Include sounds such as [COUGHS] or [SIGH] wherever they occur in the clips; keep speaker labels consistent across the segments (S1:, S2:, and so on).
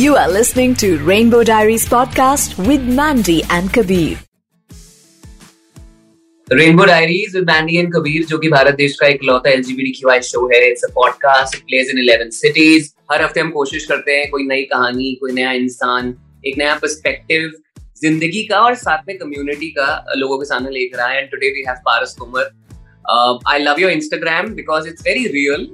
S1: You are listening to Rainbow Diaries podcast with Mandy and Kabir.
S2: Rainbow diaries Mandy and Kabir जो कि भारत देश का एक लौता एलजीबीटी शो है। It's a podcast it plays in 11 cities हर हफ़्ते हम कोशिश करते हैं कोई नई कहानी, कोई नया इंसान, एक नया पर्सपेक्टिव ज़िंदगी का और साथ में कम्युनिटी का लोगों के सामने लेकर आए। And today we have Paras Tomar I love your Instagram because it's very real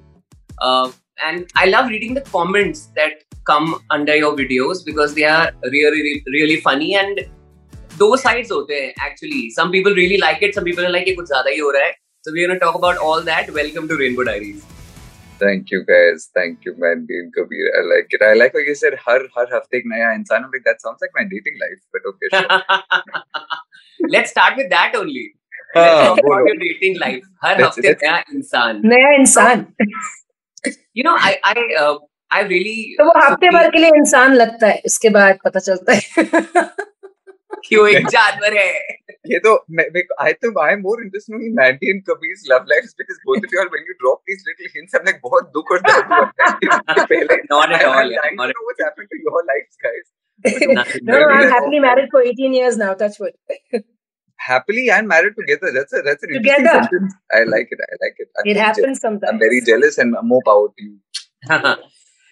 S2: and I love reading the comments that come under your videos because they are really, really funny and दो sides होते हैं actually. Some people really like it, some people are like ये कुछ ज्यादा ही हो रहा है. So we're going to talk about all that. Welcome to Rainbow Diaries.
S3: Thank you guys. Thank you, Mandy and Kabir. I like it. I like how you said har har hafte ek naya insaan. I'm like that sounds like my dating life, but okay. Sure. [LAUGHS]
S2: Let's start with that only. [LAUGHS]
S3: हाँ,
S2: Let's talk about
S3: बोलो.
S2: your dating life. Her
S3: Let's-
S2: हफ्ते
S3: let's-
S2: नया इंसान.
S4: नया इंसान
S2: You know, I I uh, I really
S4: तो वो हफ़्ते भर के लिए इंसान लगता है इसके बाद पता चलता है
S2: क्यों एक जानवर है.
S3: ये तो मैं, मैं I think I'm more interested in knowing Mandy and Kabir's love lives because both of you are when you drop these little hints, I'm like बहुत दुख और दर्द होता है पहले.
S2: Not at
S3: I-
S2: all.
S3: I'm
S2: yeah,
S3: dying
S2: not
S3: to know what's happened to your lives, guys.
S2: Nothing.
S4: no, no, I'm happily married for 18 years now. Touch wood.
S3: Happily and married together. That's a that's an interesting
S4: Together.
S3: sentence. I like it. I like it. I'm
S4: It happens
S3: jealous.
S4: sometimes.
S3: I'm very jealous and more power to you.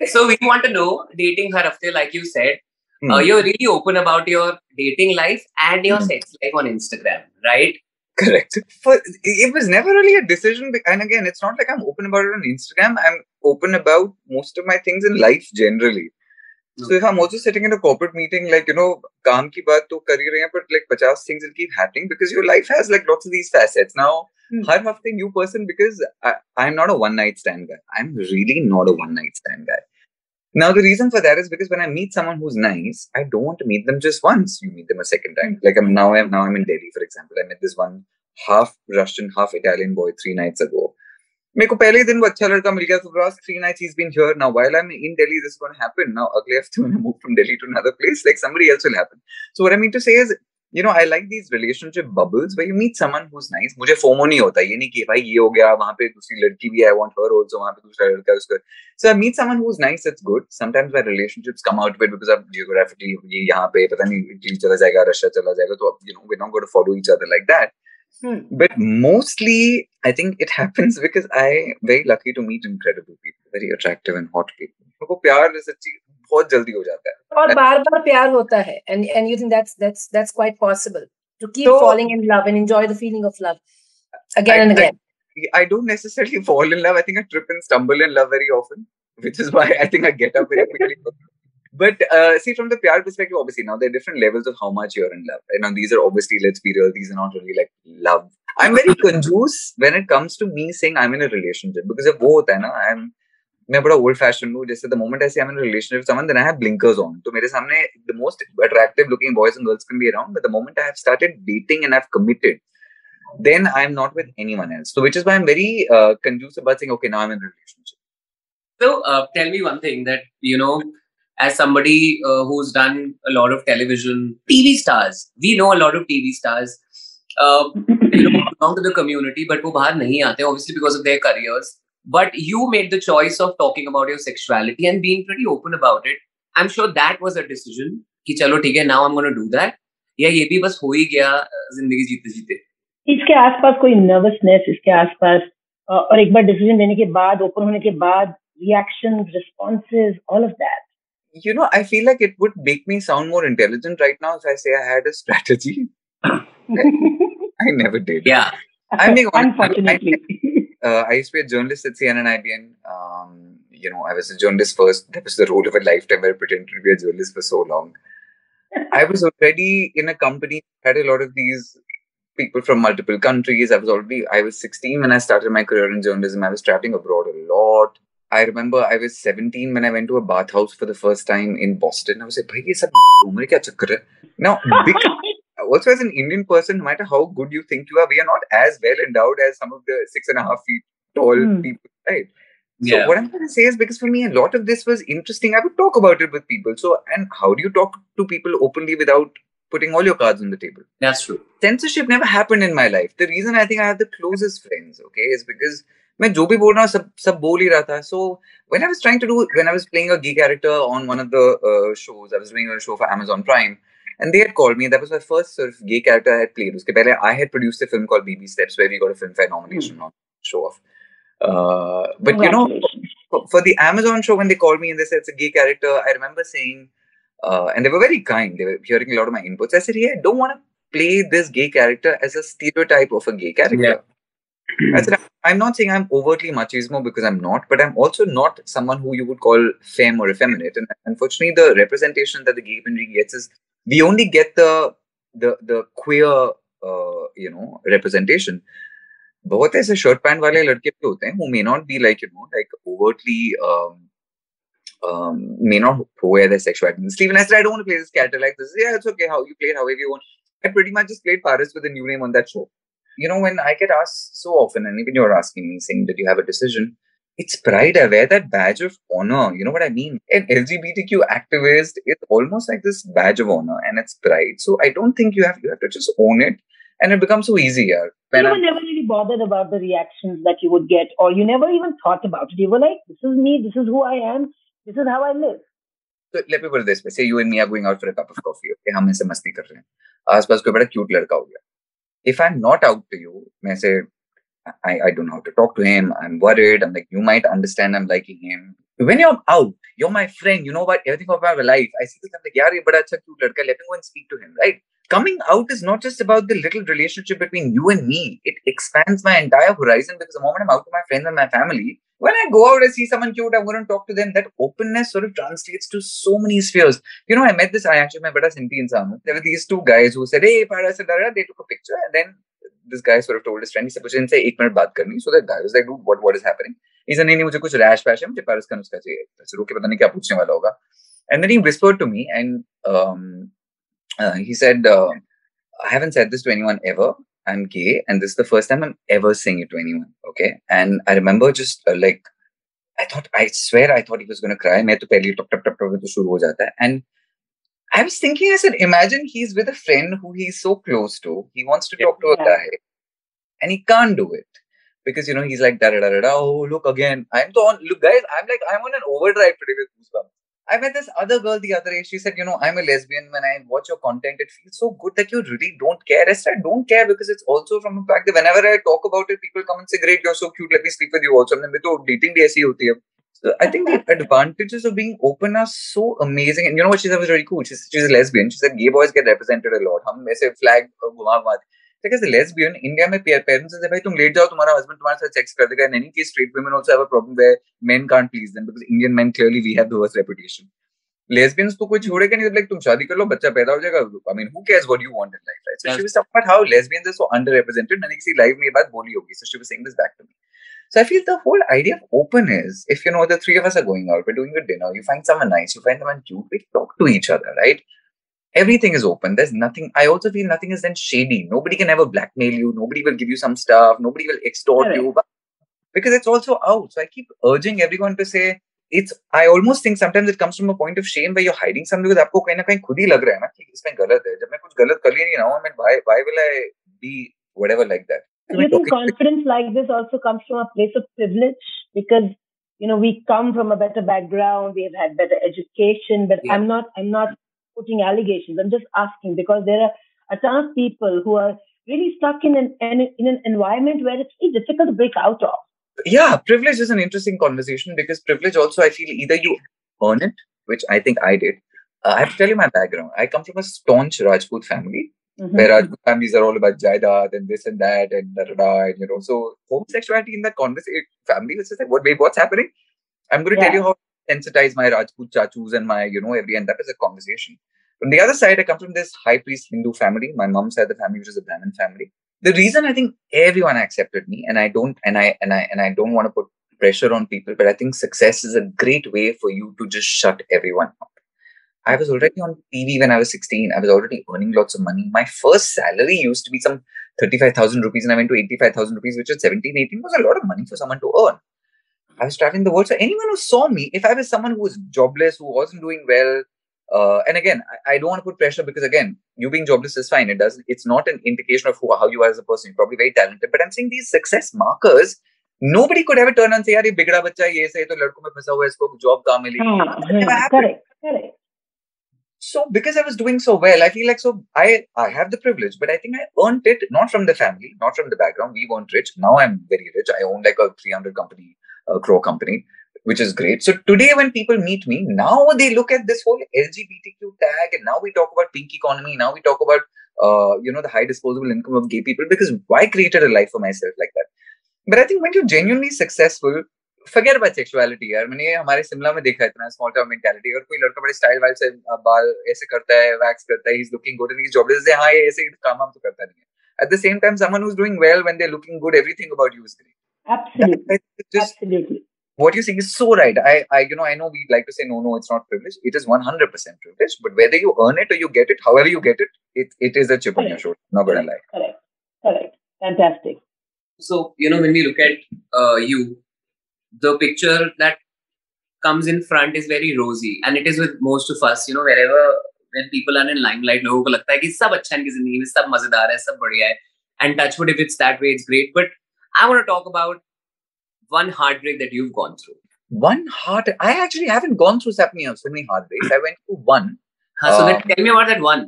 S2: So we want to know dating har hafte, like you said.
S3: Hmm.
S2: Uh, you're really open about your dating life and your
S3: Hmm.
S2: sex life on Instagram, right?
S3: Correct. For, it was never really a decision. And again, it's not like I'm open about it on Instagram. I'm open about most of my things in life generally. So if I'm also sitting in a corporate meeting, like, you know, kaam ki baat to kar hai, but like 50 things will keep happening because your life has like lots of these facets. Now,
S4: mm.
S3: har hafte new person because I, I'm not a one night stand guy. I'm really not a one night stand guy. Now, the reason for that is because when I meet someone who's nice, I don't want to meet them just once. You meet them a second time. Like I'm now, I'm now I'm in Delhi, for example. I met this one half Russian, half Italian boy three nights ago. मेरे को पहले दिन वो अच्छा लड़का मिल गया तो last three night he been here now while I am in Delhi this gonna happen now अगले हफ़्ते मैं move from Delhi to another place like somebody else will happen so what I mean to say is you know I like these relationship bubbles where you meet someone who is nice मुझे FOMO नहीं होता, ये नहीं कि भाई ये हो गया, वहाँ पे दूसरी लड़की भी आई वांट हर आल्सो वहाँ पे दूसरा लड़का उसको। So I meet someone who is nice it's good sometimes my relationships come out of it because I geographically ये यहाँ पे, पता नहीं, इटली चला जाएगा, रशिया चला जाएगा तो you know we don't go to follow each other like that
S4: Hmm.
S3: but mostly I think it [LAUGHS] happens because I'm very lucky to meet incredible people, very attractive and hot people. मेरे को प्यार सच्ची बहुत जल्दी हो जाता है
S4: और बार बार प्यार होता है and and you think that's that's that's quite possible to keep
S3: So-
S4: falling in love and enjoy the feeling of love again
S3: I-
S4: and again.
S3: I don't necessarily [LAUGHS] fall in love. I think I trip and stumble in love very often, which is why I think I get up very quickly. [LAUGHS] But uh, see, from the PR perspective, obviously now there are different levels of how much you're in love. And now these are obviously, let's be real, these are not really like love. I'm very [LAUGHS] conjuice when it comes to me saying I'm in a relationship because if both, है ना, I'm मैं बड़ा old fashion हूँ जैसे the moment I C I am in relationship with someone then I have blinkers on तो मेरे सामने the most attractive looking boys and girls can be around but the moment I have started dating and I have committed then I'm not with anyone else. So, which is why I'm very uh, confused about saying, okay, now I'm in a relationship.
S2: So uh, tell me one thing that you know, as somebody uh, who's done a lot of television, TV stars, we know a lot of TV stars. Uh, you know, belong to the community, but वो बाहर नहीं आते obviously because of their careers. But you made the choice of talking about your sexuality and being pretty open about it. I'm sure that was a decision कि चलो ठीक है now I'm going to do that. या ये भी बस हो ही गया uh, ज़िंदगी जीते जीते.
S4: इसके आसपास कोई नर्वसनेस इसके आसपास अ, और एक बार डिसीज़न लेने के बाद ओपन होने के बाद reactions responses all of that
S3: You know, I feel like it would make me sound more intelligent right now if I say I had a strategy. [LAUGHS] I never did.
S2: Yeah.
S3: I mean, being honest.
S4: unfortunately
S3: Uh, I used to be a journalist at CNN IBN. Um, you know, I was a journalist first. That was the role of a lifetime. Where I pretended to be a journalist for so long. I was already in a company, had a lot of these people from multiple countries. I was already, I was 16 when I started my career in journalism. I was traveling abroad a lot. I remember I was 17 when I went to a bathhouse for the first time in Boston. I was like, "Bhai, ye sab [LAUGHS] umar kya chakkar hai?" Now, big, [LAUGHS] also as an Indian person, no matter how good you think you are, we are not as well endowed as some of the six and a half feet tall
S4: Hmm.
S3: people, right? So
S2: Yeah.
S3: what I'm trying to say is because for me a lot of this was interesting. I would talk about it with people. So and how do you talk to people openly without putting all your cards on the table?
S2: That's true.
S3: Censorship never happened in my life. The reason I think I have the closest friends, okay, is because मैं जो भी बोल रहा हूँ सब सब बोल ही रहा था so when I was trying to do when I was playing a gay character on one of the uh, shows I was doing a show for Amazon Prime and they had called me that was my first sort of gay character I had played उसके पहले I had produced a film called Baby Steps where we got a Filmfare nomination on show off uh, but you know
S4: Congratulations.
S3: for, for the Amazon show when they called me and they said it's a gay character, I remember saying, uh, and they were very kind. They were hearing a lot of my inputs. I said, "Yeah, I don't want to play this gay character as a stereotype of a gay character." I said, I'm not saying I'm overtly machismo because I'm not, but I'm also not someone who you would call femme or effeminate. And unfortunately, the representation that the gay community gets is we only get the the the queer uh, you know representation. बहुत ऐसे shirt pant वाले लड़के who may not be like you know like overtly overtly um, may not wear their sexuality. Stephen, I said, I don't want to play this character like this. Yeah, it's okay. How you play it however you want. I pretty much just played Paras with a new name on that show You know, when I get asked so often, and even you're asking me saying that you have a decision, it's pride. I wear that badge of honor. You know what I mean? An LGBTQ activist is almost like this badge of honor, and it's pride. So I don't think you have you have to just own it, and it becomes so easy. Yeah.
S4: You
S3: When
S4: were
S3: I'm,
S4: never really bothered about the reactions that you would get, or you never even thought about it. You were like, "This is me. This is who I am. This is how I live."
S3: so let me put it this way: say you and me are going out for a cup of coffee. Okay, हम ऐसे मस्ती कर रहे हैं. आसपास कोई बड़ा cute लड़का हो गया. If I'm not out to you, I say I, I don't know how to talk to him. I'm worried. I'm like, you might understand I'm liking him. When you're out, you're my friend. You know about everything about my life. I see this, I'm like, yaar, ye bada acha cute ladka. Let me go and speak to him, right? Coming out is not just about the little relationship between you and me. It expands my entire horizon because the moment I'm out with my friends and my family, when I go out and see someone cute, I'm going to talk to them. That openness sort of translates to so many spheres. You know, I met this, I actually met a Simpi insan. hu. There were these two guys who said, hey, Paras, and Dara. They took a picture and then this guy sort of told his friend, he said, मुझे इनसे एक minute बात करनी so that guy was like, dude, what, what is happening? He said, नहीं नहीं मुझे कुछ rash वैश है मुझे पारस का नुस्खा चाहिए ऐसे रोके पता नहीं क्या पूछने वाला होगा and then he whispered to me and um, uh, he said uh, I haven't said this to anyone ever I'm gay and this is the first time I'm ever saying it to anyone okay and I remember just uh, like I thought I swear I thought he was going to cry मैं तो पहले ही टप टप टप टप तो शुरू हो जाता है and I was thinking, I said, imagine he's with a friend who he's so close to. He wants to talk to a
S4: Yeah.
S3: guy and he can't do it because, you know, he's like, da da da da da. Oh, look again. I'm so on. Look, guys, I'm like, I'm on an overdrive today with Goosebumps. I met this other girl the other day. She said, you know, I'm a lesbian. When I watch your content, it feels so good that you really don't care. I said, I don't care because it's also from the fact that whenever I talk about it, people come and say, great, you're so cute. Let me sleep with you also. And then dating the hoti. So I think the advantages of being open are so amazing. And you know what she said was really cool. She's a lesbian. She said, gay boys get represented a lot. Hum se flag, lesbian India में parents से भाई तुम late जाओ तुम्हारा husband तुम्हारे साथ sex कर देगा। नहीं कि straight woman also have a problem where men can't please them because Indian men clearly we have the worst reputation lesbians तो कोई छोड़ेगा नहीं लाइक तुम शादी कर लो बच्चा पैदा हो जाएगा। I mean who cares what you want in life right so she was talking how lesbians are so under represented मैंने किसी लाइव में ये बात बोली होगी so she was saying this back to me so I feel the whole idea of open if you know the three of us are going out we doing a dinner you find someone nice you find someone cute we talk to each other right Everything is open. There's nothing. I also feel nothing is then shady. Nobody can ever blackmail you. Nobody will give you some stuff. Nobody will extort
S4: Correct.
S3: you. But because it's also out. So I keep urging everyone to say it's. I almost think sometimes it comes from a point of shame where you're hiding something because आपको कहीं ना कहीं खुद ही लग रहा है ना कि इसमें गलत है. जब मैं कुछ गलत कर ही नहीं रहा हूँ, I mean, why why will I be whatever like that?
S4: Do you think confidence like this also comes from a place of privilege? Because you know we come from a better background, we have had better education. But
S2: Yeah.
S4: I'm not. I'm not putting allegations. I'm just asking because there are a ton of people who are really stuck in an, in an environment where it's very difficult to break out of.
S3: yeah, privilege is an interesting conversation because privilege also, I feel either you earn it, which I think I did. Uh, I have to tell you my background. I come from a staunch Rajput family
S4: Mhm.
S3: where Rajput families are all about Jaidat and this and that and da da da. And, you know, so homosexuality in that conversation family was just like, what, wait, what's happening? I'm going to tell you how sensitize my Rajput chachus and my, you know, every, and that is a conversation. From the other side, I come from this high priest Hindu family. My mom's side of the family, which is a Brahmin family. The reason I think everyone accepted me, and I don't, and I, and I, and I don't want to put pressure on people, but I think success is a great way for you to just shut everyone up. I was already on TV when I was 16. I was already earning lots of money. My first salary used to be some 35,000 rupees, and I went to 85,000 rupees, which at 17, 18 was a lot of money for someone to earn. I was traveling the world. So anyone who saw me, if I was someone who was jobless, who wasn't doing well, uh, and again, I, I don't want to put pressure because again, you being jobless is fine. It doesn't. It's not an indication of who, how you are as a person. You're probably very talented. But I'm saying these success markers nobody could ever turn and say यार ये बिगड़ा बच्चा है ये सही तो लड़कों में फंसा हुआ है इसको जॉब कहाँ मिलेगी
S4: हाँ,
S3: That never
S4: हाँ,
S3: happened.
S4: correct, correct.
S3: So because I was doing so well, I feel like so I I have the privilege, but I think I earned it not from the family, not from the background. We weren't rich. Now I'm very rich. I own like a 300 company, a crow company, which is great. So today when people meet me, now they look at this whole LGBTQ tag, and now we talk about pink economy. Now we talk about uh, you know the high disposable income of gay people because I created a life for myself like that. But I think when you're genuinely successful, forget about sexuality यार मैंने ये हमारे शिमला में देखा है इतना small town mentality अगर कोई लड़का बड़े स्टाइल वाइल से अ, बाल ऐसे करता है वैक्स करता है he is looking good and he is jobless हाँ ये ऐसे ही काम हम तो करता नहीं है at the same time someone who's doing well when they're looking good everything about you is great
S4: Absolutely,
S3: That- that's just
S4: absolutely.
S3: what you're saying is so right I, I you know I know we like to say no no it's not privilege it is 100% privilege but whether you earn it or you get it however you get it it, it is a chip on your
S4: Correct.
S3: shoulder not gonna lie
S4: Correct, correct. Fantastic.
S2: So, you know, when we look at uh, you, the picture that comes in front is very rosy. And it is with most of us, you know, wherever, when people are in limelight, लोगों को लगता है कि सब अच्छा है इनकी जिंदगी में, सब मजेदार है, सब बढ़िया है. And touch wood, if it's that way, it's great. But I want to talk about one heartbreak that you've gone through.
S3: one heart I actually haven't gone through so many, so many heartbreaks I went through one
S2: Huh, so
S3: Uh,
S2: then tell me about that one.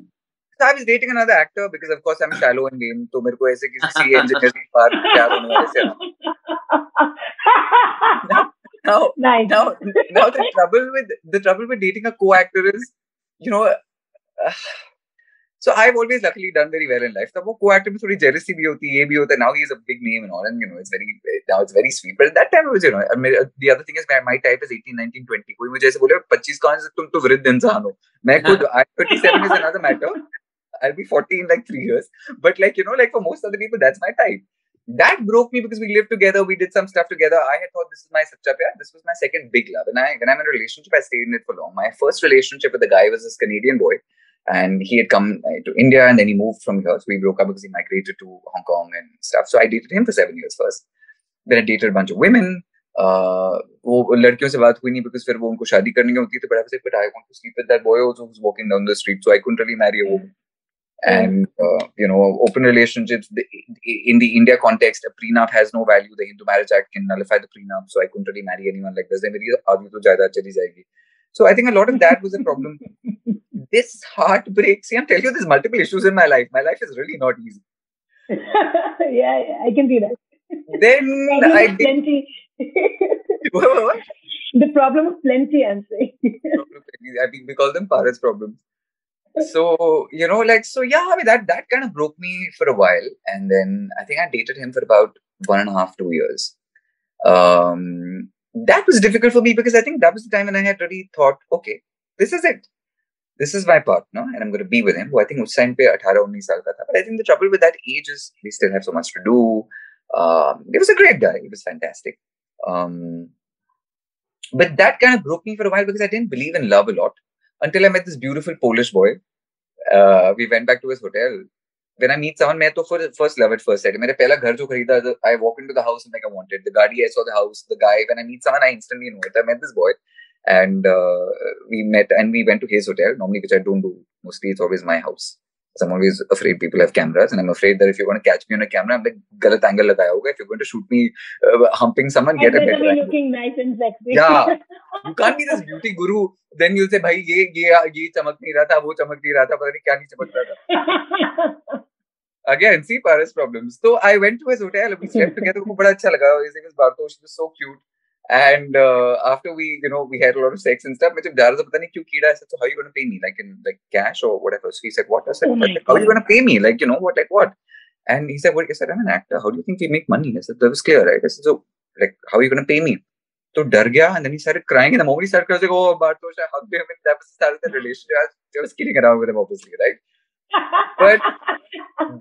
S3: So I was dating another actor because of course I'm shallow in game तो मेरे को ऐसे किसी सी engineer के पास प्यार होने वाले से [LAUGHS] now
S4: nice.
S3: now now the trouble with the trouble with dating a co-actor is you know uh, so I've always luckily done very well in life तब वो co-actor में थोड़ी jealousy भी होती है ये भी होता है now he is a big name and all and you know it's very now it's very sweet but at that time it was you know I mean, the other thing is my, my type is 18 19 20 कोई मुझे ऐसे बोले 25 कौन से तुम तो वृद्ध इंसान हो मैं खुद I 37 is another matter I'll be 40 in like three years but like you know like for most other people that's my type that broke me because we lived together. We did some stuff together. I had thought this is my sacha pyar. This was my second big love. And I, when I'm in a relationship, I stayed in it for long. My first relationship with the guy was this Canadian boy, and he had come uh, to India and then he moved from here. So we broke up because he migrated to Hong Kong and stuff. So I dated him for seven years first. Then I dated a bunch of women. Uh, वो लड़कियों से बात हुई नहीं because फिर वो उनको शादी करनी होती थी but I was like but I want to sleep with that boy also who's walking down the street so I couldn't really marry a woman and uh, you know open relationships the, in the india context a prenup has no value the hindu marriage act can nullify the prenup so i couldn't really marry anyone like this so I think a lot of that was a problem. [LAUGHS] this heartbreak, see, I'm telling you, there's multiple issues in my life. My life is really not easy. [LAUGHS]
S4: yeah, I can see that.
S3: Then [LAUGHS] I did...
S4: plenty.
S3: what, what?
S4: The problem of plenty, I'm saying.
S3: I we call them Paras problems. So, you know, like, so yeah, I mean, that, that kind of broke me for a while. And then I think I dated him for about one and a half, two years. Um, that was difficult for me because I think that was the time when I had really thought, okay, this is it. This is my partner, and I'm going to be with him. Who I think was time pe 18 19 saal ka tha. But I think the trouble with that age is we still have so much to do. Um, was a great guy. He was fantastic. Um, but that kind of broke me for a while because I didn't believe in love a lot until I met this beautiful Polish boy. Uh, we went back to his hotel When I meet someone, मैं तो for first love at first sight. मेरा पहला घर जो खरीदा, the- I walk into the house and like I wanted the गाड़ी. I saw the house, the guy. When I meet someone, I instantly know it. I met this boy, and uh, we met and we went to his hotel. Normally, which I don't do. Mostly, it's always my house. I'm always afraid people have cameras, and I'm afraid that if you're going to catch me on a camera, I'm like गलत angle लगाया होगा. If you're going to shoot me uh, humping someone,
S4: I
S3: get a
S4: better
S3: better
S4: be
S3: angle.
S4: looking nice and sexy.
S3: Yeah. You can't be this beauty guru. Then you'll say, भाई ये ये ये चमक नहीं रहा था, वो चमक नहीं रहा था, पता नहीं क्या नहीं चमक रहा था. Again, see Paris problems. So I went to his hotel. We slept together. मुझे बड़ा अच्छा लगा. His name is Bartosz. He was so cute. And uh, after we, you know, we had a lot of sex and stuff. I said, I said, so how are you going to pay me? Like in like cash or whatever. So he said, what? I said,
S4: oh
S3: how are you going to pay me? Like, you know, what, like what? And he said, what? I said, I'm an actor. How do you think we make money? I said, that was clear, right? I said, so like, how are you going to pay me? So dar gaya. And then he started crying. And the moment he started crying, I was like, oh, Bartosz, I hugged him. And that was the start of the relationship. Was, I was kidding around with him, obviously, right? But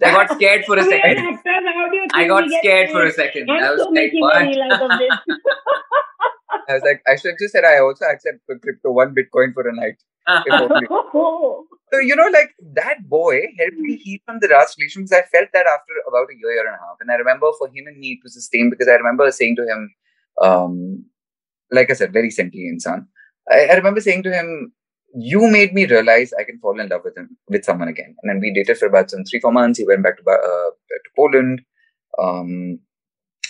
S2: I got scared for a second.
S4: actors, how do you
S2: I got scared for a second.
S4: I'm
S2: I was
S4: so
S2: like, what?
S4: money out of this.
S3: I was like, I should have just said I also accept crypto, one Bitcoin for a night. if. [LAUGHS] So, you know, like that boy helped me heal from the last relation because I felt that after about a year, year and a half. And I remember for him and me, it was the same because I remember saying to him, um, like I said, very sentient son. I, I remember saying to him, you made me realize I can fall in love with him, with someone again. And then we dated for about some three, four months. He went back to, uh, to Poland. Um,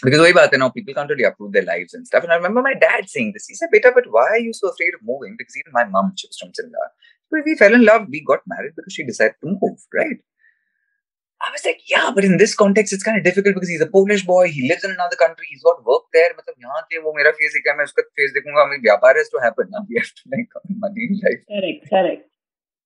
S3: because way back now people can't really approve their lives and stuff. And I remember my dad saying this. He said, Beta, but why are you so afraid of moving? Because even my mom, she was from. So we fell in love, we got married because she decided to move, right? I was like, yeah, but in this context, it's kind of difficult because he's a Polish boy. He lives in another country. He's got work there. मतलब यहाँ के वो मेरा face है मैं उसका face देखूंगा. I mean, व्यापार has to happen. Now we have to like money in life.
S4: Correct, correct.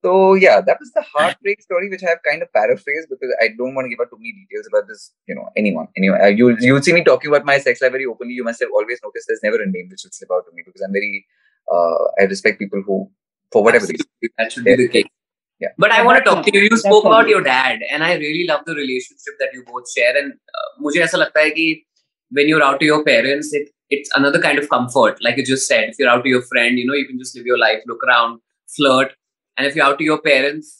S3: So yeah, that was the heartbreak story, which I have kind of paraphrased because I don't want to give out too many details about this. You know, anyone. Anyway, uh, you you'll see me talking about my sex life very openly. You must have always noticed there's never a name which will slip out to me because I'm very. Uh, I respect people who, for whatever reason.
S2: That should be the case.
S3: Yeah.
S2: But I want to talk to you. You
S4: That's
S2: spoke about
S4: obvious.
S2: your dad, and I really love the relationship that you both share. And uh, मुझे ऐसा लगता है कि when you're out to your parents, it it's another kind of comfort. Like you just said, if you're out to your friend, you know, you can just live your life, look around, flirt. And if you're out to your parents,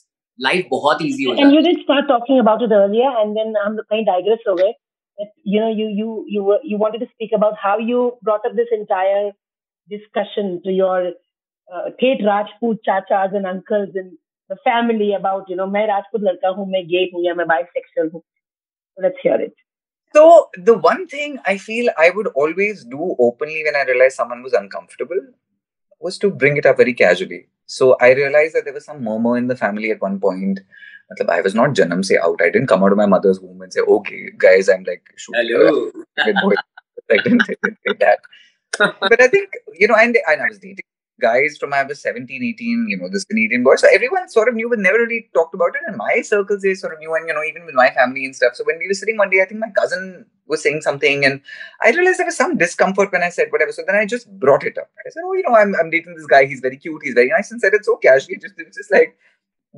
S2: life बहुत easy हो
S4: And
S2: जाता
S4: you did start talking about it earlier, and then I'm kind of digress away. That you know, you you you were you wanted to speak about how you brought up this entire discussion to your uh, Tate Rajput chachas and uncles and the family about you know मैं राजपूत लड़का हूँ मैं gay हूँ या मैं bisexual हूँ. So let's hear it.
S3: So the one thing I feel I would always do openly when I realized someone was uncomfortable was to bring it up very casually. So I realized that there was some murmur in the family at one point. Matlab, I was not Janam say out. I didn't come out of my mother's womb and say, "Okay, guys, I'm like shooting
S2: Hello.
S3: with [LAUGHS] boys." I didn't, I didn't say that. [LAUGHS] But I think you know, and, and I was dating guys from I was 17, 18, you know, this Canadian boy. So everyone sort of knew, but never really talked about it. In my circles, they sort of knew, and, you know, even with my family and stuff. So when we were sitting one day, I think my cousin was saying something, and I realized there was some discomfort when I said whatever. So then I just brought it up. I said, Oh, you know, I'm, I'm dating this guy. He's very cute. He's very nice. And said it so casually. Just, it was just like,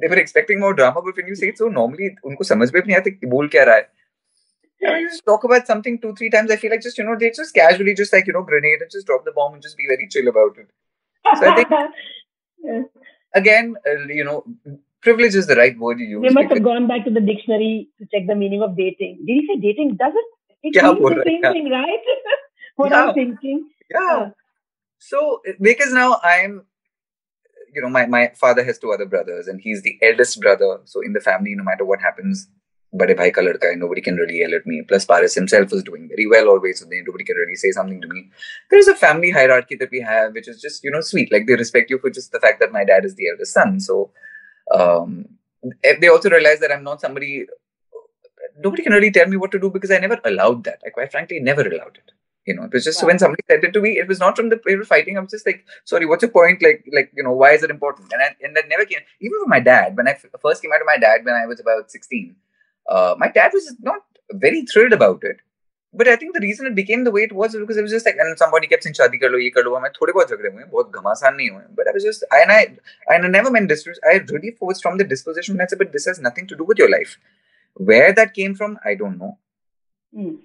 S3: they were expecting more drama, but when you say it so normally, unko samajh bhi nahi aata bol kya raha hai. You, you just talk about something two, three times. I feel like just, you know, they just casually just like, you know, grenade and just drop the bomb and just be very chill about it. So I think, [LAUGHS] again, uh, you know, privilege is the right word you use.
S4: They must have gone back to the dictionary to check the meaning of dating. Did he say dating? Doesn't it
S3: yeah,
S4: means the same thing, right? [LAUGHS] what
S3: yeah.
S4: I'm thinking.
S3: Yeah. So uh, because now I'm you know, my, my father has two other brothers and he's the eldest brother. So in the family, no matter what happens, bade if ka ladka hai, nobody can really yell at me. Plus Paras himself was doing very well always, so nobody can really say something to me. There is a family hierarchy that we have, which is just you know sweet. Like they respect you for just the fact that my dad is the eldest son. So um, they also realize that I'm not somebody. Nobody can really tell me what to do because I never allowed that. I quite frankly never allowed it. You know, it was just
S4: Wow.
S3: when somebody said it to me, it was not from the were fighting. I was just like, sorry, what's your point? Like, like you know, why is it important? And I, and that never came. Even for my dad, when I f- first came out of my dad when I was about sixteen, uh, my dad was not very thrilled about it. But I think the reason it became the way it was because it was just like, and somebody kept saying, "शादी कर लो, ये कर लो." मैं थोड़े बहुत झगड़े हुए हैं, बहुत घमासान नहीं हुए हैं. But I was just, and I, and I never meant this. I really was from the disposition when I said, "But this has nothing to do with your life." Where that came from, I don't know.
S4: Hmm.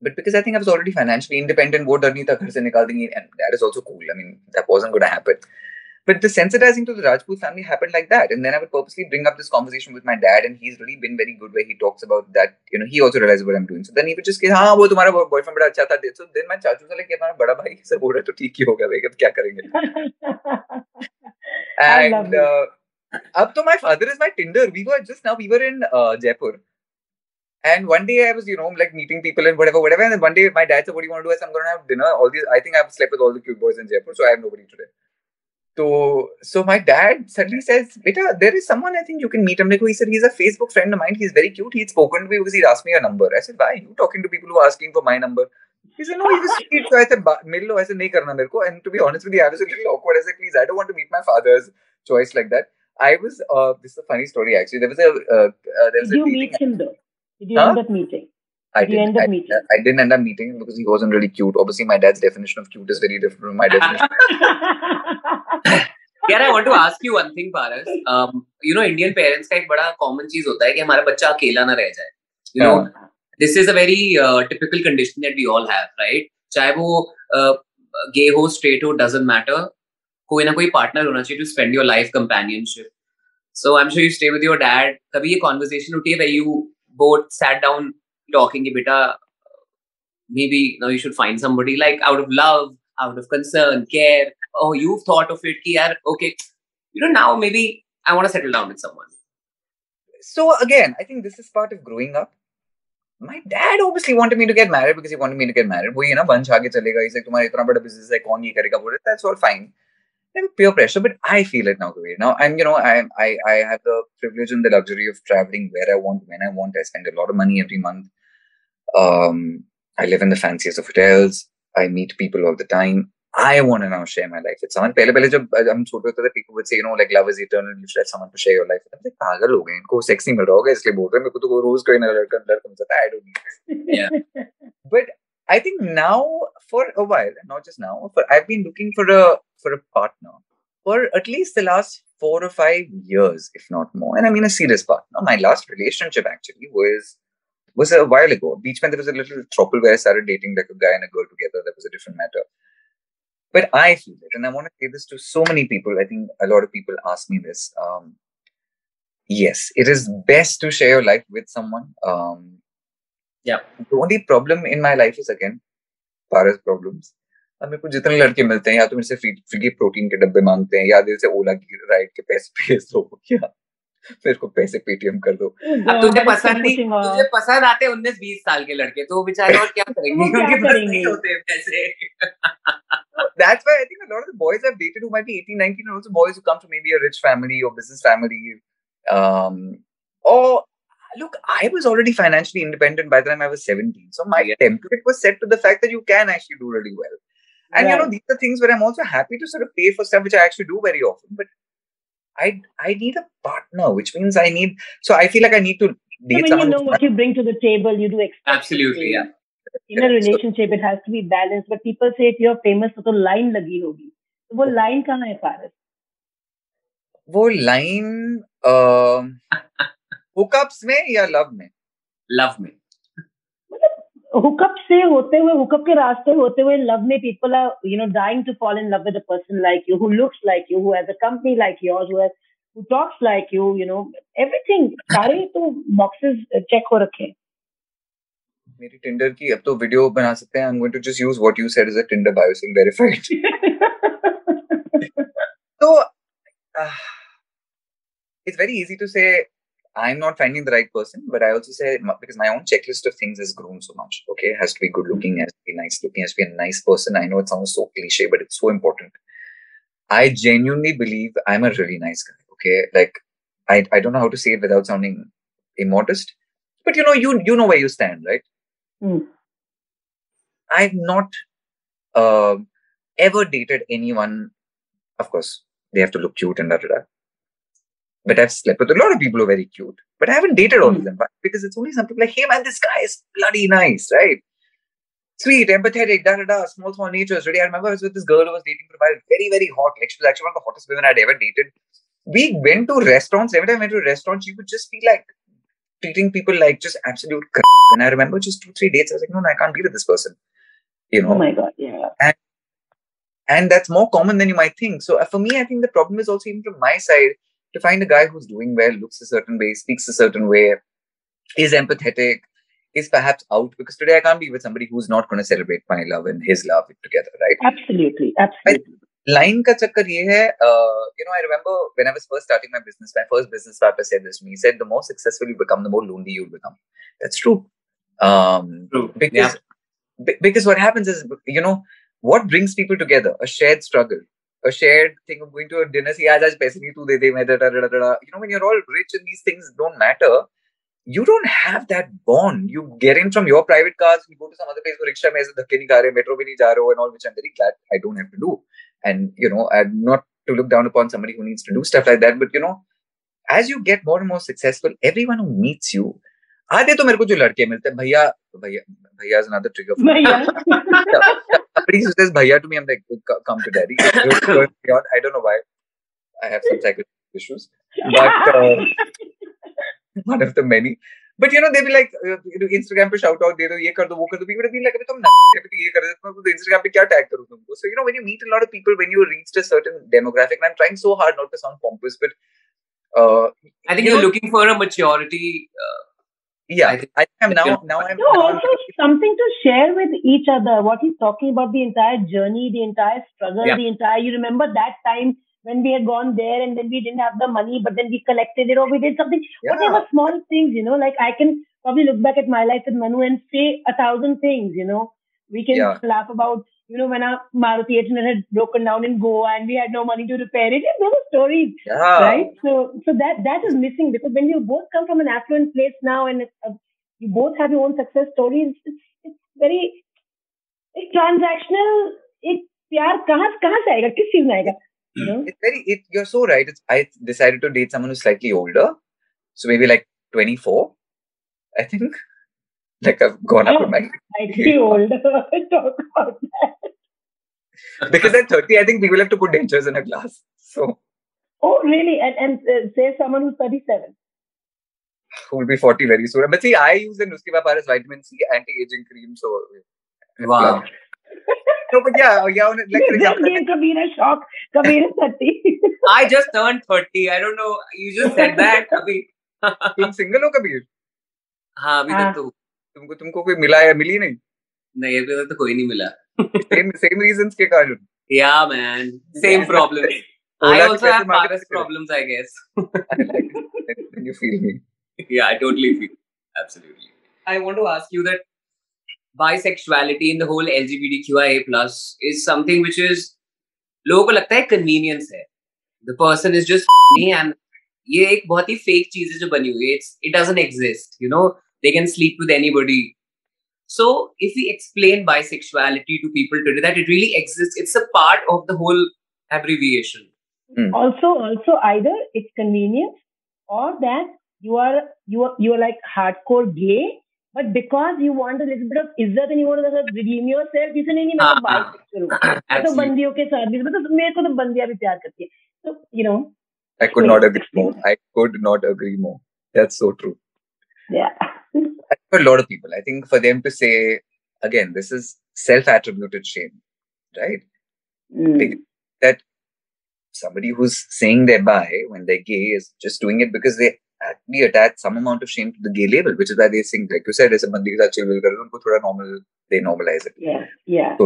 S3: But because I think I was already financially independent, वो डर नहीं था घर से निकाल देंगे, and that is also cool. I mean, that wasn't going to happen. But the sensitizing to the Rajput family happened like that. And then I would purposely bring up this conversation with my dad, and he's really been very good where he talks about that. You know, he also realizes what I'm doing. So then he would just say, हाँ वो तुम्हारा boyfriend बड़ा अच्छा था. So then my चाचू से like हमारा बड़ा भाई सब हो रहा है तो ठीक ही होगा भाई अब क्या करेंगे. [LAUGHS]
S4: I love
S3: And
S4: it.
S3: uh, up to my father is my Tinder. We were just now we were in uh, Jaipur. And one day I was, you know, like meeting people and whatever, whatever. And then one day my dad said, What do you want to do? I said, I'm going to have dinner. All these, I think I've slept with all the cute boys in Jaipur, so I have nobody today. So, so my dad suddenly says, Beta, there is someone I think you can meet. I'm like, oh, he said, he's a Facebook friend of mine. He's very cute. He'd spoken to me because he'd asked me a number. I said, why? You talking to people who are asking for my number? He said, no, he was sweet. So I said, "Ba- मिल लो ऐसे नहीं करना मेरे को. And to be honest with you, I was a little awkward. I said, please, I don't want to meet my father's choice like that. I was, uh, this is a funny story actually. There was a, uh, uh, there was
S4: Did
S3: a
S4: you
S3: dating
S4: meet him though? Did you
S3: Huh?
S4: end up meeting?
S3: I
S4: Did you
S3: didn't.
S4: end up
S3: I,
S4: meeting?
S3: I didn't end up meeting him because he wasn't really cute. Obviously, my dad's definition of cute is very different from my [LAUGHS] definition. [LAUGHS]
S2: यार I want to ask you one thing Paras you know Indian parents का एक बड़ा common चीज़ होता है कि हमारा बच्चा अकेला ना रह जाए। You know this is a very typical condition that we all have right चाहे वो गे हो स्ट्रेट हो डजंट मैटर कोई ना कोई पार्टनर होना चाहिए to spend your life companionship so I am sure you stay with your dad कभी ये कॉन्वर्सेशन उठी है both sat down talking कि बेटा maybe now you should find somebody like out of love out of concern care oh you've thought of it कि यार okay you know now maybe I want to settle down with someone
S3: so again, I think this is part of growing up. my dad obviously wanted me to get married because he wanted me to get married. वो ये ना वंश आगे चलेगा इसे तुम्हारा इतना बड़ा business है कौन ये करेगा बोले that's all fine. Never peer pressure, but I feel it now, Kabir. Now I'm, you know, I'm, I, I have the privilege and the luxury of traveling where I want, when I want. I spend a lot of money every month. Um, I live in the fanciest of hotels. I meet people all the time. I want to now share my life with someone. पहले पहले जब हम छोटे होते थे people would say you know like love is eternal you should have someone to share your life with. I'm like पागल हो गए इनको सेक्स नहीं मिल रहा होगा इसलिए बोल रहे हैं मेरे को तो रोज कोई ना लड़का लड़का मिल जाता है I don't need this.
S2: Yeah. [LAUGHS]
S3: But I think now for a while, not just now, for I've been looking for a for a partner for at least the last four or five years, if not more. And I mean a serious partner. My last relationship actually was was a while ago. Beach when there was a little trouble where I started dating like a guy and a girl together. That was a different matter. But I feel it, and I want to say this to so many people. I think a lot of people ask me this. Um, yes, it is best to share your life with someone. Um,
S2: Yeah.
S3: The only problem in my life is again Paras problems. अब मेरे को जितने लड़के मिलते हैं या तो मेरे से फ्री फ्री प्रोटीन के डब्बे मांगते हैं या दिल से ओला की राइड के पैसे [LAUGHS] भेज दो या [LAUGHS] मेरे को पैसे पेटीएम कर दो [LAUGHS]
S2: अब तुझे पसंद नहीं तुझे पसंद आते उन्नीस बीस साल के लड़के तो वो बेचारे और क्या करेंगे [LAUGHS]
S4: वो क्या
S2: उनके पास
S4: करेंगे?
S2: नहीं होते पैसे
S3: That's why I think a lot of the boys I've dated who might be 18, 19 are also boys who come from maybe a rich family or business family. Um, or look, I was already financially independent by the time I was 17. So my
S2: Yeah.
S3: template was set to the fact that you can actually do really well. And you know,
S4: Right.
S3: these are things where I'm also happy to sort of pay for stuff which I actually do very often. But I I need a partner, which means I need so I feel like I need to
S4: So
S3: date
S4: when you
S3: someone
S4: know
S3: who's
S4: what you bring to the table, you do expect.
S2: Absolutely, yeah.
S4: In a relationship, it has to be balanced. But people say if you're famous, तो line लगी होगी. तो वो line कहाँ है पारस?
S3: वो line [LAUGHS] hookups में या लव में
S2: लव में
S4: हुकअप से होते हुए हुकअप के रास्ते होते हुए लव में people are you know dying to fall in love with a person like you who looks like you who has a company like yours who has who talks like you you know everything सारे तो boxes check हो रखे हैं.
S3: मेरी Tinder की अब तो video बना सकते हैं I am going to just use what you said as a Tinder bio sing verified uh, it's very easy to say i'm not finding the right person but i also say because my own checklist of things has grown so much okay it has to be good looking has to be nice looking has to be a nice person i know it sounds so cliche but it's so important i genuinely believe i'm a really nice guy okay like i, I don't know how to say it without sounding immodest but you know you you know where you stand right
S4: Hmm.
S3: I've not uh, ever dated anyone. Of course, they have to look cute and da da da. But I've slept with a lot of people who are very cute. But I haven't dated all of
S4: Hmm.
S3: them because it's only some people like, hey man, this guy is bloody nice, right? Sweet, empathetic, da da da, small, small natures. Really, I remember I was with this girl who was dating for a while, very, very hot. Like, she was actually one of the hottest women I'd ever dated. We went to restaurants. Every time we went to a restaurant, she would just be like treating people like just absolute crap. And I remember just two, three dates, I was like, no, no, I can't be with this person. You know?
S4: Oh my god, yeah.
S3: and that's more common than you might think. So uh, for me, I think the problem is also even from my side to find a guy who's doing well, looks a certain way, speaks a certain way, is empathetic, is perhaps out because today I can't be with somebody who's not going to celebrate my love and his love together, right?
S4: Absolutely, absolutely.
S3: Line ka chakkar ye hai, uh, you know, I remember when I was first starting my business, my first business partner said this to me. He said, the more successful you become, the more lonely you'll become. That's true. Um,
S2: True.
S3: because
S2: Yeah.
S3: be- because what happens is you know what brings people together a shared struggle a shared thing of going to a dinner see aaj aaj paise nahi tu de de main da, da, da, da, da. you know when you're all rich and these things don't matter you don't have that bond you get in from your private cars you go to some other place where rickshaw mein aise dhakke nahi kha rahe metro mein nahi ja rahe ho and all which i'm very glad i don't have to do and you know i'm not to look down upon somebody who needs to do stuff like that but you know as you get more and more successful everyone who meets you आधे तो मेरे को जो लड़के मिलते हैं भैया भैया भैया is another trigger for me.
S4: भैया
S3: Somebody who says bhaiya to me, I'm like, "Co- come to daddy. [LAUGHS] I don't know why. I have some psychological issues, but uh, [LAUGHS] one of the many. But you know, they'll be like, uh, you know, Instagram पे shout out दे दो, ये कर दो, वो कर दो. People have been like, अबे तुम न- अबे तो ये कर दो, तो Instagram पे क्या tag करूँ तुमको? So you know, when you meet a lot of people, when you reach a certain demographic, and I'm trying so hard not to sound pompous, but uh,
S2: I think
S3: you
S2: you're
S3: know,
S2: looking for a maturity. Uh,
S3: yeah,
S2: I think-
S3: I think I'm now, now I'm,
S4: No,
S3: now I'm
S4: also something to share with each other. What he's talking about the entire journey, the entire struggle,
S2: Yeah.
S4: the entire. You remember that time when we had gone there and then we didn't have the money, but then we collected it or we did something.
S3: Yeah.
S4: Whatever small things, you know, like I can probably look back at my life with Manu and say a thousand things. You know, we can
S3: Yeah.
S4: laugh about you know when our Maruti 800 had broken down in Goa and we had no money to repair it. Those are stories,
S3: Yeah.
S4: right? So so that that is missing because when you both come from an affluent place now and it's, uh, you both have your own success stories, it's, it's very it's transactional. एक प्यार कहाँ कहाँ से आएगा किस चीज में आएगा you know
S3: It's very. It, you're so right. It's, I decided to date someone who's slightly older, so maybe like 24. I think. like I've gone
S4: oh, up
S3: in my
S4: slightly [LAUGHS] older [LAUGHS] talk about that.
S3: because at 30, I think people have to put dentures in a glass. So.
S4: Oh, really? And and uh, say someone who's 37.
S3: Who will be 40 very soon. But see, I use the Nuskiva Paras vitamin C anti-aging cream. So.
S2: Wow.
S3: no, but yeah, yeah. Like, for example,
S4: gave Kabir a shock. Kabir is 30. [LAUGHS]
S2: I just turned 30. I don't know. You just said that, Kabir.
S3: तुम single single, Kabir
S2: ha. अभी तक तो
S3: तुमको तुमको कोई मिला या मिली नहीं?
S2: नहीं अभी तक तो कोई नहीं मिला।
S3: सेम सेम रीजंस के कारण।
S2: Yeah man same problem I also have
S3: Paras
S2: problems I guess
S3: you feel me
S2: yeah I totally feel absolutely I want to ask you that bisexuality in the whole LGBTQIA plus is something which is लोगों को लगता है convenience है। The person is just me and ये एक बहुत ही fake चीज़ है जो बनी हुई है। It's it doesn't exist you know they can sleep with anybody. So if we explain bisexuality to people today, that it really exists, it's a part of the whole abbreviation.
S4: also also either it's convenience or that you are you are you are like hardcore gay but because you want a little bit of izzat and you want to sort of redeem yourself you say नहीं नहीं मैं तो
S2: हाँ,
S4: bisexual हूँ मैं तो [COUGHS]
S2: Absolutely.
S4: बंदियों के साथ भी मतलब मेरे को तो बंदियां भी प्यार करती है so you know
S3: I could not agree more. I could not agree more. That's so true.
S4: yeah
S3: For a lot of people, I think for them to say again, this is self-attributed shame, right?
S4: Mm.
S3: That somebody who's saying they're bi when they're gay is just doing it because they actually attach some amount of shame to the gay label, which is why they think, like you said, as a bandi ke saath chill will kar lo, unko thoda normal, they normalize it.
S4: yeah yeah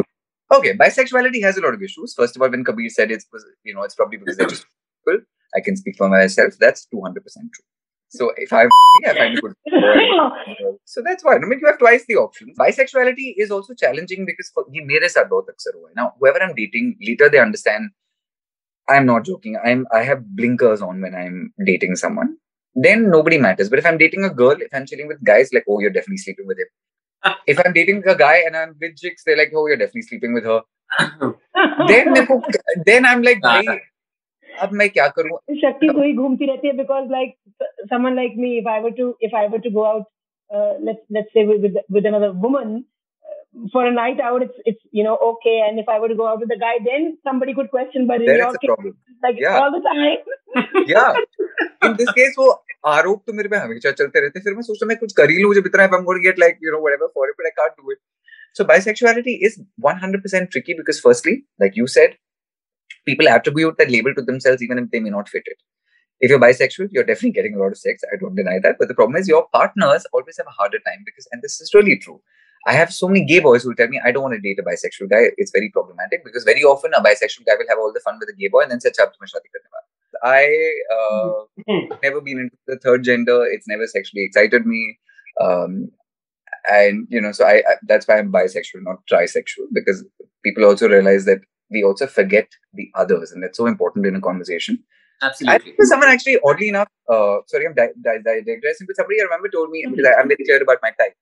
S3: Okay, bisexuality has a lot of issues. First of all, when Kabir said it's, you know, it's probably because they're just people. I can speak for myself. That's 200% true. So if I I find a good [LAUGHS] so that's why. I mean, you have twice the options. Bisexuality is also challenging because for. mere saath bahut aksar hua. Now, whoever I'm dating, later they understand. I'm not joking. I'm I have blinkers on when I'm dating someone. Then nobody matters. But if I'm dating a girl, if I'm chilling with guys, like oh, you're definitely sleeping with him. [LAUGHS] if I'm dating a guy and I'm with chicks, they're like, oh, you're definitely sleeping with her. [LAUGHS] then, then I'm like, ah. अब मैं क्या करूँ?
S4: शक्ति कोई घूमती रहती है because like someone like me if I were to if I were to go out uh, let's let's say with with, with another woman uh, for a night out it's it's you know okay and if I were to go out with a guy then somebody could question but in
S3: Then
S4: your
S3: it's a
S4: case
S3: problem.
S4: like
S3: Yeah.
S4: all the time
S3: yeah in this case वो आरोप तो मेरे पे हमेशा चलते रहते हैं फिर मैं सोचता हूँ मैं कुछ कर ही लूँ जब इतना if I'm going to get like you know whatever for it but I can't do it so bisexuality is 100% tricky because firstly like you said people attribute that label to themselves even if they may not fit it if you're bisexual you're definitely getting a lot of sex I don't deny that but the problem is your partners always have a harder time because and this is really true I have so many gay boys who tell me I don't want to date a bisexual guy. It's very problematic because very often a bisexual guy will have all the fun with a gay boy and then say, "Achha, ab tumhe shadi karne wala." I uh, never been into the third gender. It's never sexually excited me, um, and you know, so I, I that's why I'm bisexual, not trisexual, because people also realize that we also forget the others, and that's so important in a conversation. I
S2: Absolutely.
S3: think someone actually, oddly enough, uh, sorry, I'm di- di- di- digressing, but somebody I remember told me because I, I'm very clear about my type.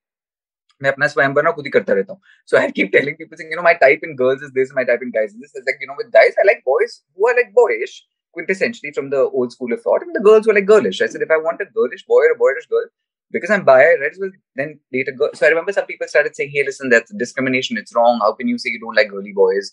S3: मैं अपना स्वयं बना खुद ही करता रहता हूँ so I keep telling people saying you know my type in girls is this my type in guys is this it's like you know with guys I like boys who are like boyish quintessentially from the old school of thought and the girls who are like girlish I said if I want a girlish boy or a boyish girl because I'm bi I might as well then date a girl so I remember some people started saying hey listen that's discrimination it's wrong how can you say you don't like girly boys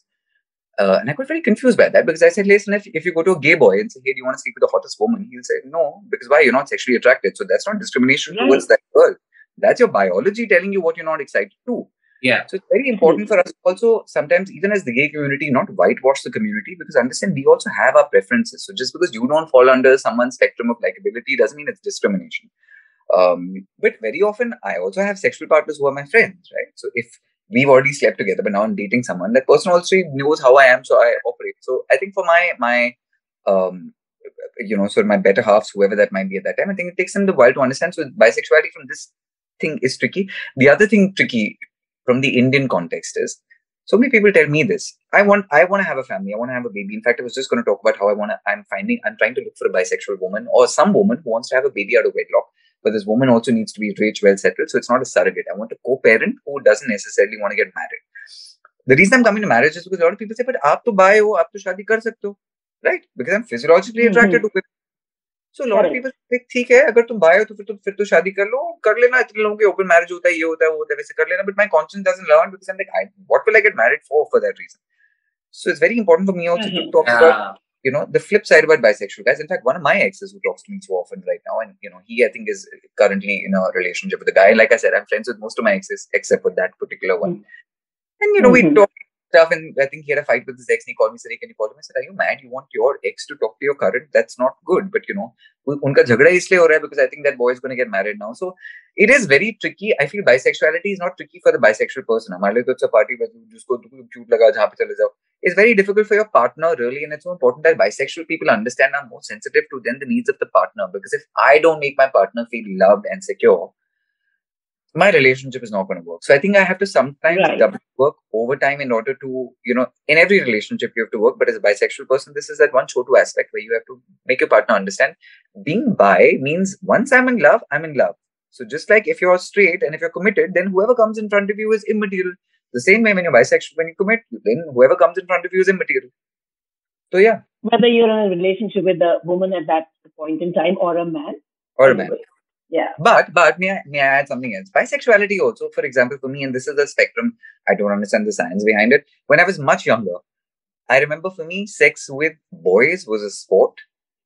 S3: Uh, and I got very confused by that because I said, listen, if, if you go to a gay boy and say, hey, do you want to sleep with the hottest woman? He'll say, no, because why? You're not sexually attracted. So that's not discrimination
S4: Right.
S3: towards that girl. That's your biology telling you what you're not excited to.
S2: Yeah.
S3: So it's very important for us also sometimes, even as the gay community, not whitewash the community because understand we also have our preferences. So just because you don't fall under someone's spectrum of likability doesn't mean it's discrimination. Um, but very often I also have sexual partners who are my friends, right? So if we've already slept together, but now I'm dating someone, that person also knows how I am, so I operate. So I think for my my um you know, sort of my better halves, whoever that might be at that time, I think it takes them the while to understand. So bisexuality from this thing is tricky. The other thing tricky from the Indian context is so many people tell me this. I want I want to have a family. I want to have a baby. In fact, I was just going to talk about how I want to. I'm finding I'm trying to look for a bisexual woman or some woman who wants to have a baby out of wedlock but this woman also needs to be rich, well settled. So it's not a surrogate. I want a co-parent who doesn't necessarily want to get married. The reason I'm coming to marriage is because a lot of people say, but aap to bi ho, aap to shadi kar sakte ho. Right? Because I'm physiologically mm-hmm. attracted to women. So a lot of people think, theek hai, agar tum bi ho, to fir to, fir to shadi kar lo, kar lena, itne logon open marriage hota hai, ye hota hai, wo hota. But my conscience doesn't learn because I'm like, I, what will I get married for, for that reason? So it's very important for me also to mm-hmm. talk yeah. about you know the flip side about bisexual guys in fact one of my exes who talks to me so often right now and you know he i think is currently in a relationship with a guy like i said i'm friends with most of my exes except for that particular one mm-hmm. and you know mm-hmm. we talk stuff. And I think he had a fight with his ex and he called me, said, can you call him? I said, are you mad? You want your ex to talk to your current? That's not good. But you know, unka jhagda isliye ho raha because I think that boy is going to get married now. So it is very tricky. I feel bisexuality is not tricky for the bisexual person. It's a party. It's very difficult for your partner really and it's so important that bisexual people understand are more sensitive to then the needs of the partner because if I don't make my partner feel loved and secure, my relationship is not going to work. So I think I have to sometimes right. double work overtime in order to, you know, in every relationship you have to work. But as a bisexual person, this is that one show to aspect where you have to make your partner understand being bi means once I'm in love, I'm in love. So just like if you're straight and if you're committed, then whoever comes in front of you is immaterial. The same way when you're bisexual, when you commit, then whoever comes in front of you is immaterial. So yeah.
S4: Whether you're in a relationship with a woman at that point in time or a man.
S3: Or a man.
S4: Yeah.
S3: But but may I, may I add something else? Bisexuality also, for example, for me, and this is the spectrum. I don't understand the science behind it. When I was much younger, I remember for me, sex with boys was a sport.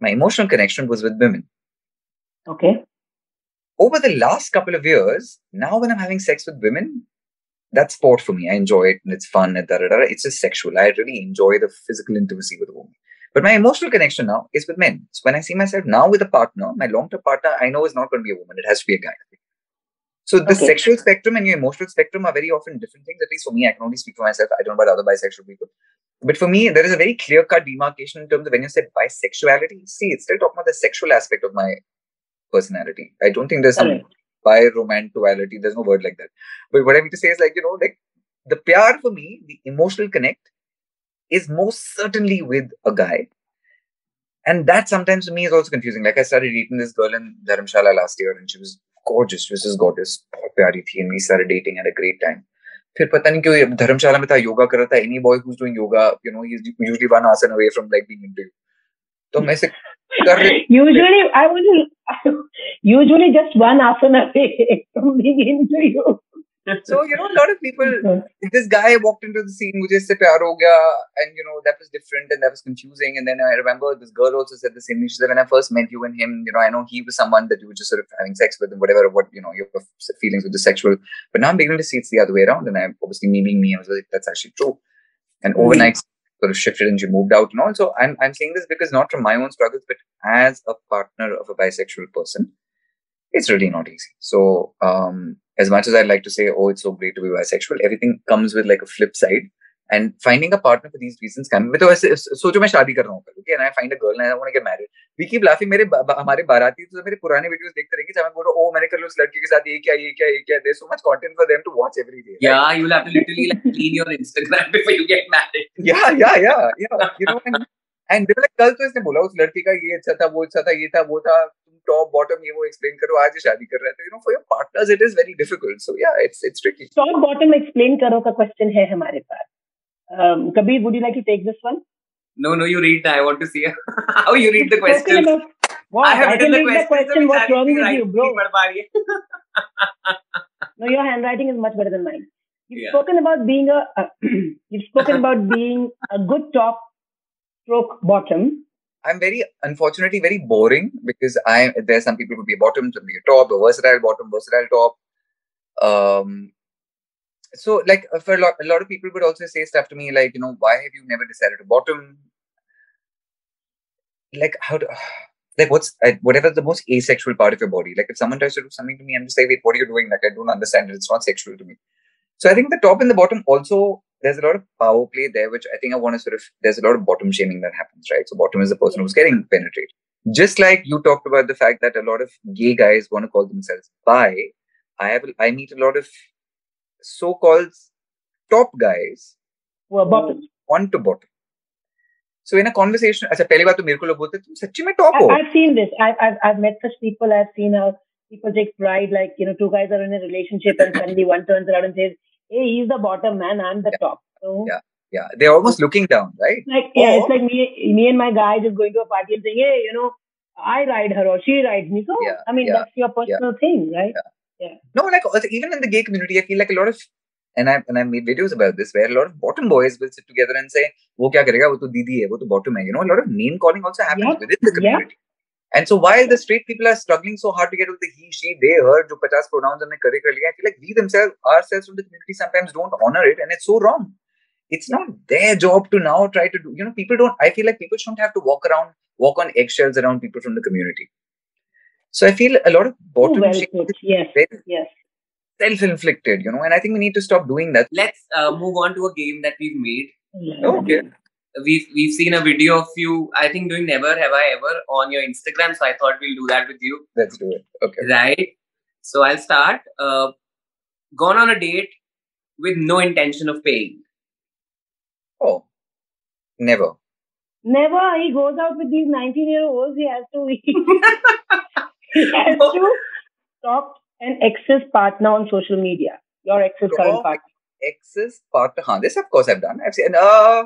S3: My emotional connection was with women.
S4: Okay.
S3: Over the last couple of years, now when I'm having sex with women, that's sport for me. I enjoy it and it's fun and da, da, da, It's just sexual. I really enjoy the physical intimacy with a woman. But my emotional connection now is with men. So when I see myself now with a partner, my long term partner, I know is not going to be a woman. It has to be a guy. So the okay. sexual spectrum and your emotional spectrum are very often different things. At least for me, I can only speak for myself. I don't know about other bisexual people. But for me, there is a very clear cut demarcation in terms of when you say bisexuality. See, it's still talking about the sexual aspect of my personality. I don't think there's some bi romantuality. There's no word like that. But what I mean to say is like, you know, like the pyar for me, the emotional connect is most certainly with a guy. And that sometimes to me is also confusing. Like I started dating this girl in Dharamshala last year and she was gorgeous. She was just gorgeous. And we started dating at a great time. फिर पता नहीं क्यों धर्मशाला में था योगा कर रहा था any boy who's doing yoga you know he is usually one आसन away from like being into तो मैं से कर रही
S4: usually i was usually just one asana away from being into you [LAUGHS]
S3: so you know a lot of people this guy walked into the scene mujhe se pyar ho gaya and you know that was different and that was confusing. And then i remember this girl also said the same thing. She said when i first met you and him you know i know he was someone that you were just sort of having sex with and whatever what you know your feelings with the sexual but now i'm beginning to see it's the other way around. And i'm obviously me being me i was like that's actually true. And mm-hmm. overnight sort of shifted and she moved out and all so i'm i'm saying this because not from my own struggles but as a partner of a bisexual person it's really not easy. So um as much as I like to say, oh, it's so great to be bisexual, everything comes with like a flip side. And finding a partner for these reasons can be. तो ऐसे सोचो मैं शादी कर रहा हूँ okay and I find a girl and I want to get married. We keep laughing मेरे हमारे बाराती तो मेरे पुराने वीडियोस देखते रहेंगे जहाँ मैं बोल रहा हूँ oh मैंने कर लिया उस लड़की के साथ ये क्या ये क्या ये क्या there's so much content for them to watch every day.
S2: Yeah, you'll have to literally like clean your Instagram [LAUGHS] before you get married.
S3: Yeah, yeah, yeah, yeah. You know, and, and they were like कल तो इसने बोला उस लड़की का ये अच्छा था वो अच्छा था ये था वो था टॉप बॉटम ये वो एक्सप्लेन करो आज शादी कर रहे थे you know for your partners it is very difficult so yeah it's it's tricky
S4: top bottom explain करो का क्वेश्चन है हमारे पास। um, Kabir would you like to take this one
S2: no no you read I want to see how you read the question
S4: I have read the question what wrong with you bro no your handwriting is much better than mine You've yeah. spoken about being a uh, [CLEARS THROAT] you've spoken [LAUGHS] about being a good top stroke bottom.
S3: I'm very unfortunately very boring because I there are some people who be a bottom, some be a top, a versatile bottom, versatile top. Um, so like uh, for a lot, a lot of people would also say stuff to me like, you know, why have you never decided to bottom? Like how to [SIGHS] like what's whatever the most asexual part of your body. Like if someone tries to do something to me, I'm just like, wait, what are you doing? Like I don't understand it. It's not sexual to me. So I think the top and the bottom also there's a lot of power play there, which I think I want to sort of, there's a lot of bottom shaming that happens, right? So bottom is the person who's getting penetrated. Just like you talked about the fact that a lot of gay guys want to call themselves bi, I have I meet a lot of so-called top guys
S4: Well, bottom.
S3: want to bottom. So in a conversation, अच्छा पहली बात तो मेरे को लोग बोलते तुम सच्ची में टॉप हो
S4: I, I've seen this. I've, I've I've met such people. I've seen how people take pride. Like you know, two guys are in a relationship, and [LAUGHS] suddenly one turns around and says, "Hey, he's the bottom man. I'm the top." So
S3: Yeah. yeah, they're almost looking down, right?
S4: like yeah,
S3: Or-
S4: it's like me me and my guy just going to a party and saying, "Hey, you know, I ride her or she rides me." So
S3: Yeah,
S4: I mean,
S3: yeah,
S4: that's your personal thing, right?
S3: No, like also, even in the gay community, I feel like a lot of and I and I made videos about this where a lot of bottom boys will sit together and say, "वो क्या करेगा? वो तो दीदी है, वो तो bottom है." You know, a lot of name calling also happens
S4: Yep,
S3: within the
S4: yep.
S3: community. And so while the straight people are struggling so hard to get with the he, she, they, her, jo 50 pronouns and kare kar liya, I feel like we themselves, ourselves from the community sometimes don't honor it and it's so wrong. It's not their job to now try to do, you know, people don't, I feel like people shouldn't have to walk around, walk on eggshells around people from the community. So I feel a lot of bottom oh,
S4: well yes,
S3: very,
S4: yes.
S3: self-inflicted, you know, and I think we need to stop doing that.
S2: Let's uh, move on to a game that we've made. Yeah.
S3: Okay.
S2: We've we've seen a video of you. I think doing Never Have I Ever on your Instagram. So I thought we'll do that with you,
S3: Let's do it. Okay.
S2: right? So I'll start. Uh, gone on a date with no intention of paying.
S3: Oh, never.
S4: Never. He goes out with these 19 year olds. He has to. [LAUGHS] he has to talk an ex's partner on social media. Your ex's
S3: Oh,
S4: current partner.
S3: Ex's partner. Huh, this of course I've done. I've seen. Uh,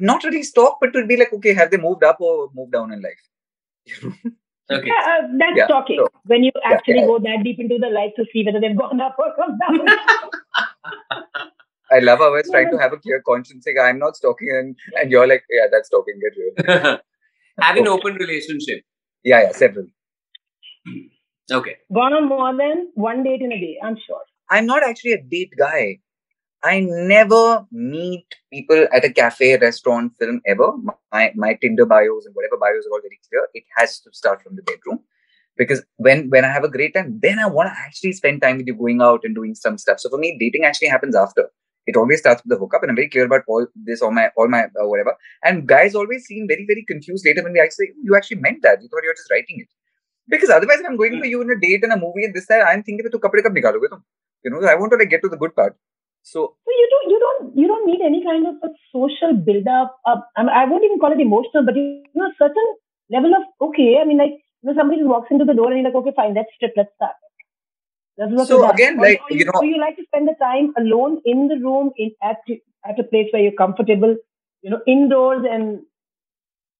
S3: not really stalk, but to be like, okay, have they moved up or moved down in life? [LAUGHS]
S2: Okay.
S4: Yeah, uh, that's
S3: Yeah,
S4: talking.
S3: so-
S4: when you actually
S3: yeah.
S4: go that deep into the life to see whether they've gone up or come down. [LAUGHS]
S3: I love how I was trying to have a clear conscience. Like, I'm not stalking, and, and you're like, yeah, that's stalking. Get real. [LAUGHS]
S2: Have an open relationship.
S3: Yeah, yeah, several.
S2: Okay.
S4: gone on more than one date in a day, I'm sure.
S3: I'm not actually a date guy. I never meet people at a cafe, restaurant, film ever. My my Tinder bios and whatever bios are all very clear. It has to start from the bedroom. Because when when I have a great time, then I want to actually spend time with you going out and doing some stuff. So for me, dating actually happens after. It always starts with the hookup, and I'm very clear about all this, all my all my uh, whatever. And guys always seem very very confused later when they actually say, "Oh, "You actually meant that. You thought you were just writing it." Because otherwise, if I'm going for you in a date and a movie and this that, I'm thinking, "Tu kapde kab nikaloge tum?" You know, I want to like get to the good part. So
S4: So you don't, you don't, you don't need any kind of a social build-up. Uh, I, mean, I won't even call it emotional, but you know, a certain level of okay. I mean, like you know, somebody just walks into the door and you're like, okay, fine, let's strip, let's start. That's
S3: So again, like,
S4: or
S3: you know-
S4: or you like to spend the time alone in the room, in at at a place where you're comfortable, you know, indoors, and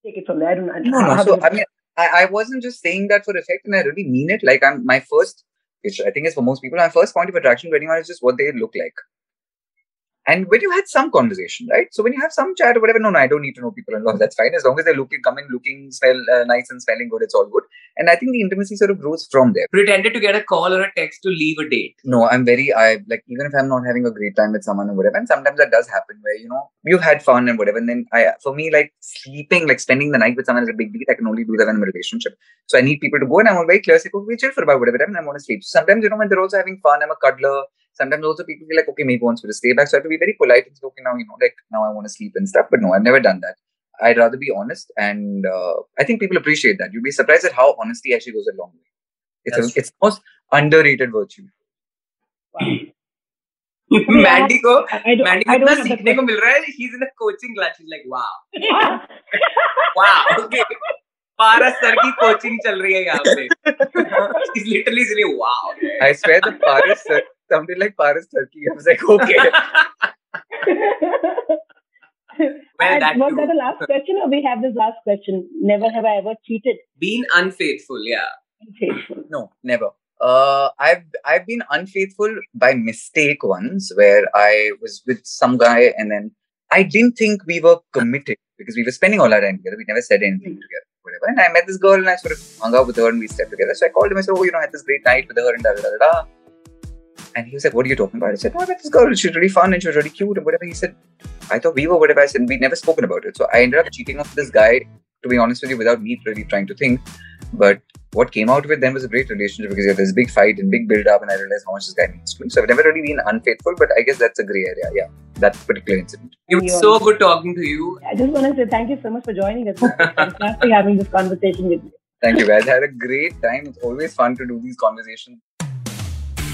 S4: take it from there. I don't know.
S3: No, no. So I mean, I, I wasn't just saying that for effect, and I really mean it. Like I'm my first, which I think is for most people, my first point of attraction to anyone is just what they look like. And when you had some conversation, right? So when you have some chat or whatever, no, no, I don't need to know people in all. That's fine as long as they're looking, come in looking, smell uh, nice and smelling good. It's all good. And I think the intimacy sort of grows from there.
S2: Pretended to get a call or a text to leave a date.
S3: No, I'm very I like even if I'm not having a great time with someone or whatever, and sometimes that does happen where you know you've had fun and whatever, and then I for me like sleeping, like spending the night with someone is a big deal. I can only do that in a relationship. So I need people to go and I'm all very clear, like, okay, chill for about whatever time and I want to sleep. So sometimes, you know, when they're also having fun, I'm a cuddler Sometimes also people feel like, okay, maybe wants me to stay back. So I have to be very polite and say, okay, now, you know, like now I want to sleep and stuff. But no, I've never done that. I'd rather be honest. And uh, I think people appreciate that. You'd be surprised at how honesty actually goes a long way. It's,
S2: That's
S3: a, it's the most underrated virtue. [LAUGHS]
S2: Mandy को
S4: I, I don't,
S2: Mandy को
S4: I
S2: इतना
S4: don't have
S2: सीखने
S4: the
S2: को मिल रहा है he is in a coaching class like wow [LAUGHS] wow okay Paras sir की coaching चल रही है यहाँ पे is literally is wow
S3: I swear the Paris Tur- sounded like Paris Turkey. I was like, okay. [LAUGHS]
S4: And
S2: that
S4: was
S2: too.
S4: that the last question, or we have this last question? Never have I ever cheated.
S2: Been unfaithful yeah
S4: Unfaithful.
S3: No, never. Uh, I've I've been unfaithful by mistake once, where I was with some guy and then I didn't think we were committed because we were spending all our time together. We never said anything together, whatever. And I met this girl and I sort of hung out with her and we slept together. So I called him. I said, "Oh, you know, I had this great night with her and da da da da." Da." And he was like, "What are you talking about?" I said, "No, I met this girl. She's really fun and she was really cute and whatever." He said, "I thought we were whatever." I said, "We'd never spoken about it." So I ended up cheating on this guy. To be honest with you, without me really trying to think, but what came out of it then was a great relationship because yeah, there's a big fight and big build up, and I realized how much this guy means to me. So I've never really been unfaithful, but I guess that's a gray area. Yeah, that particular incident.
S2: it was so good talking to you
S4: I just want to say thank you so much for joining us. Fantastic having this conversation with you.
S3: Thank you guys. I had a great time. It's always fun to do these conversations.